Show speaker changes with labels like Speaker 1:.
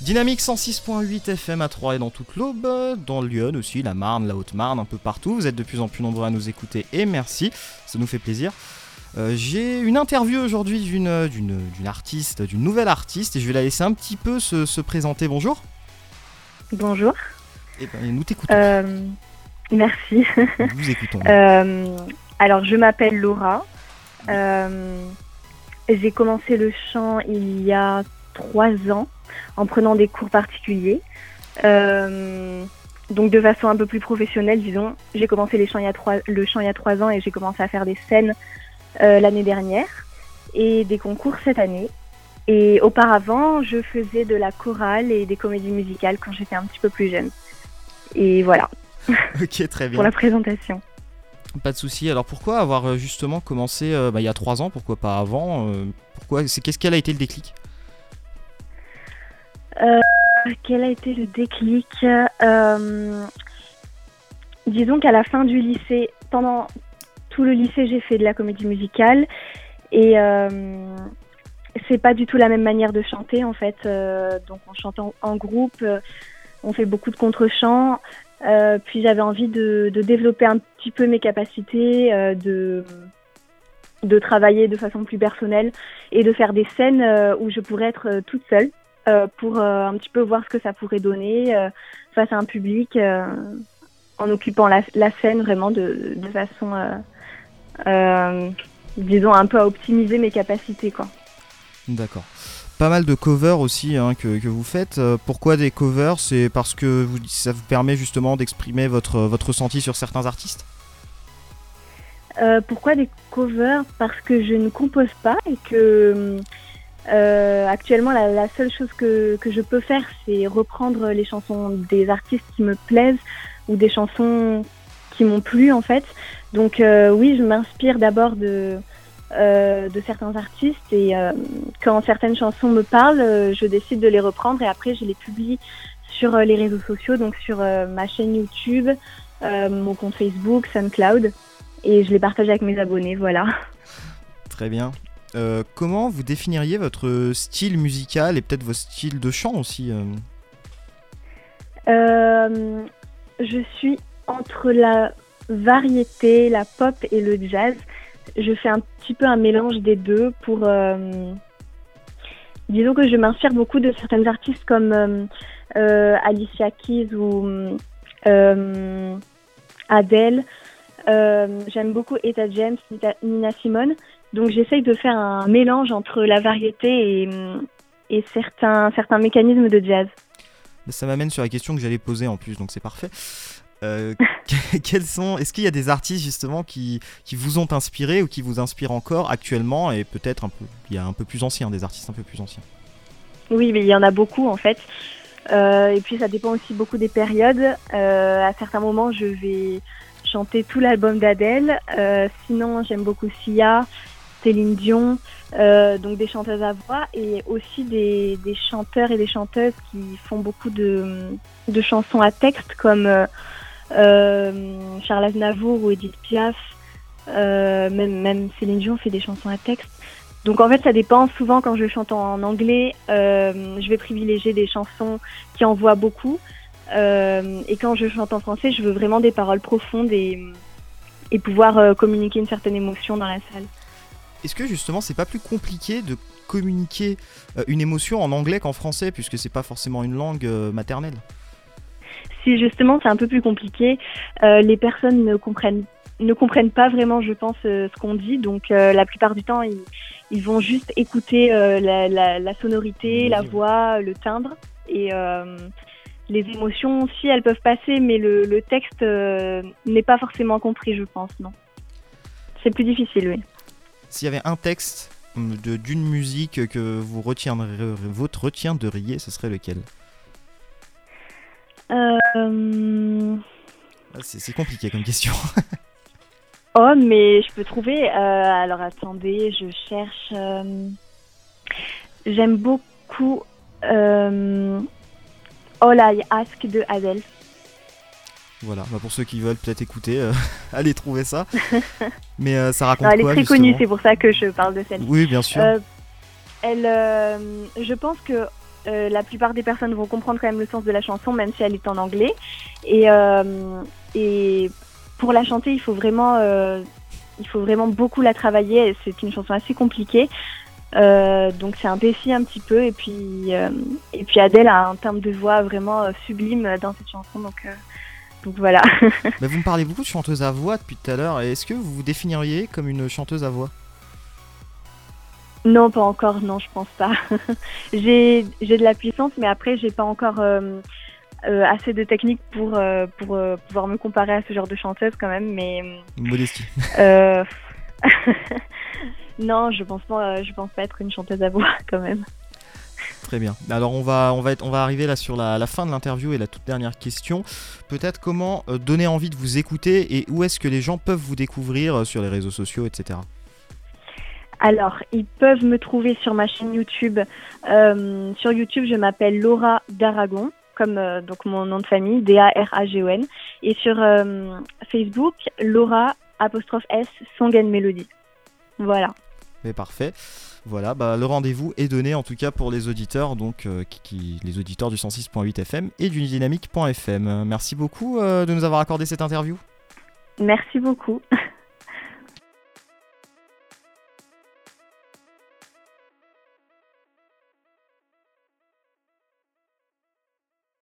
Speaker 1: Dynamique 106.8 FM à 3 et dans toute l'Aube, dans Lyon aussi, la Marne, la Haute-Marne, un peu partout. Vous êtes de plus en plus nombreux à nous écouter et merci, ça nous fait plaisir. Euh, j'ai une interview aujourd'hui d'une, d'une, d'une artiste, d'une nouvelle artiste et je vais la laisser un petit peu se, se présenter. Bonjour.
Speaker 2: Bonjour.
Speaker 1: Et ben, nous t'écoutons.
Speaker 2: Euh, merci.
Speaker 1: Nous vous écoutons.
Speaker 2: Euh, alors, je m'appelle Laura. J'ai commencé le chant il y a trois ans en prenant des cours particuliers. Euh, donc de façon un peu plus professionnelle, disons. J'ai commencé les chants il y a trois, le chant il y a trois ans et j'ai commencé à faire des scènes euh, l'année dernière et des concours cette année. Et auparavant, je faisais de la chorale et des comédies musicales quand j'étais un petit peu plus jeune. Et voilà
Speaker 1: ok, très bien.
Speaker 2: pour la présentation.
Speaker 1: Pas de souci. Alors pourquoi avoir euh, justement commencé euh, bah, il y a 3 ans Pourquoi pas avant euh, Pourquoi C'est qu'est-ce qu'elle a été le déclic?
Speaker 2: Quel a été le déclic Euh, Disons qu'à la fin du lycée, pendant tout le lycée, j'ai fait de la comédie musicale et euh, c'est pas du tout la même manière de chanter en fait. Euh, donc on chante en, groupe, euh, on fait beaucoup de contre-chants. Euh, puis j'avais envie de, de développer un petit peu mes capacités, euh, de de travailler de façon plus personnelle et de faire des scènes euh, où je pourrais être euh, toute seule euh, pour euh, un petit peu voir ce que ça pourrait donner euh, face à un public euh, en occupant la, la scène vraiment de, de façon, euh, euh, disons, un peu à optimiser mes capacités. Quoi.
Speaker 1: D'accord. Pas mal de covers aussi hein, que, que vous faites. Euh, pourquoi des covers? C'est parce que vous, ça vous permet justement d'exprimer votre, votre ressenti sur certains artistes?
Speaker 2: Euh, pourquoi des covers? Parce que je ne compose pas et que euh, actuellement la, la seule chose que, que je peux faire c'est reprendre les chansons des artistes qui me plaisent ou des chansons qui m'ont plu en fait. Donc euh, oui, je m'inspire d'abord de, euh, de certains artistes et euh, quand certaines chansons me parlent, euh, je décide de les reprendre et après je les publie sur euh, les réseaux sociaux, donc sur ma chaîne YouTube, mon compte Facebook, SoundCloud et je les partage avec mes abonnés, voilà.
Speaker 1: Très bien. Euh, comment vous définiriez votre style musical et peut-être vos styles de chant aussi euh
Speaker 2: Euh, je suis entre la variété, la pop et le jazz. Je fais un petit peu un mélange des deux pour... disons que je m'inspire beaucoup de certaines artistes comme Alicia Keys ou Adele. Euh, J'aime beaucoup Etta James, Nina Simone. Donc j'essaye de faire un mélange entre la variété et, et certains, certains mécanismes de jazz.
Speaker 1: Ça m'amène sur la question que j'allais poser en plus, donc c'est parfait. Euh, que- quels sont Est-ce qu'il y a des artistes justement qui, qui vous ont inspiré ou qui vous inspirent encore actuellement et peut-être un peu il y a un peu plus anciens, des artistes un peu plus anciens?
Speaker 2: Oui, mais il y en a beaucoup en fait. Euh, et puis ça dépend aussi beaucoup des périodes. Euh, à certains moments, je vais chanter tout l'album d'Adèle. Euh, sinon, j'aime beaucoup Sia, Céline Dion, euh, donc des chanteuses à voix et aussi des, des chanteurs et des chanteuses qui font beaucoup de, de chansons à texte comme euh, euh, Charles Aznavour ou Edith Piaf. Même, même Céline Dion fait des chansons à texte. Donc en fait, ça dépend. Souvent, quand je chante en anglais, je vais privilégier des chansons qui envoient beaucoup. Euh, et quand je chante en français, je veux vraiment des paroles profondes et, et pouvoir euh, communiquer une certaine émotion dans la salle.
Speaker 1: Est-ce que justement c'est pas plus compliqué de communiquer euh, une émotion en anglais qu'en français puisque c'est pas forcément une langue maternelle?
Speaker 2: Si justement c'est un peu plus compliqué, euh, les personnes ne comprennent ne comprennent pas vraiment, je pense, euh, ce qu'on dit. Donc euh, la plupart du temps, ils, ils vont juste écouter la, la, la sonorité, la
Speaker 1: Oui.
Speaker 2: voix, le timbre et les émotions. Si elles peuvent passer, mais le, le texte euh, n'est pas forcément compris, je pense, non. C'est plus difficile, oui.
Speaker 1: S'il y avait un texte hum, de- d'une musique que vous retiendrez, votre retiendriez, ce serait lequel?
Speaker 2: Euh,
Speaker 1: Ah, C'est compliqué comme question.
Speaker 2: Oh, mais je peux trouver. euh, alors attendez, je cherche. J'aime beaucoup All I Ask de Adele.
Speaker 1: voilà, bah, pour ceux qui veulent peut-être écouter, euh, allez trouver ça. Mais euh, ça raconte
Speaker 2: Non, elle est
Speaker 1: quoi
Speaker 2: très connue, c'est pour ça que je parle de celle.
Speaker 1: Oui, bien sûr.
Speaker 2: Euh, elle, je pense que la plupart des personnes vont comprendre quand même le sens de la chanson, même si elle est en anglais. Et, et pour la chanter, il faut vraiment, il faut vraiment beaucoup la travailler. C'est une chanson assez compliquée. Donc c'est un défi un petit peu et puis et puis Adèle a un terme de voix vraiment sublime dans cette chanson donc donc voilà.
Speaker 1: Mais vous me parlez beaucoup de chanteuse à voix depuis tout à l'heure. Est-ce que vous vous définiriez comme une chanteuse à voix?
Speaker 2: Non, pas encore. Non, je pense pas. j'ai de la puissance, mais après, j'ai pas encore euh, euh, assez de technique pour, euh, pour pouvoir me comparer à ce genre de chanteuse quand même. Mais
Speaker 1: modestie.
Speaker 2: non, je pense pas. je pense pas être une chanteuse à voix quand même.
Speaker 1: Très bien. Alors on va, on va, être, on va arriver là sur la, fin de l'interview et la toute dernière question. Peut-être comment euh, donner envie de vous écouter et où est-ce que les gens peuvent vous découvrir euh, sur les réseaux sociaux, etc.
Speaker 2: Alors, ils peuvent me trouver sur ma chaîne YouTube. Euh, sur YouTube, je m'appelle Laura Daragon, comme donc mon nom de famille, D-A-R-A-G-O-N. Et sur Facebook, Laura apostrophe S Song and Melody. Voilà.
Speaker 1: Mais parfait. Voilà, bah, le rendez-vous est donné en tout cas pour les auditeurs, donc euh, qui, les auditeurs du 106.8 FM et du dynamique.fm. Merci beaucoup euh, de nous avoir accordé cette interview.
Speaker 2: Merci beaucoup.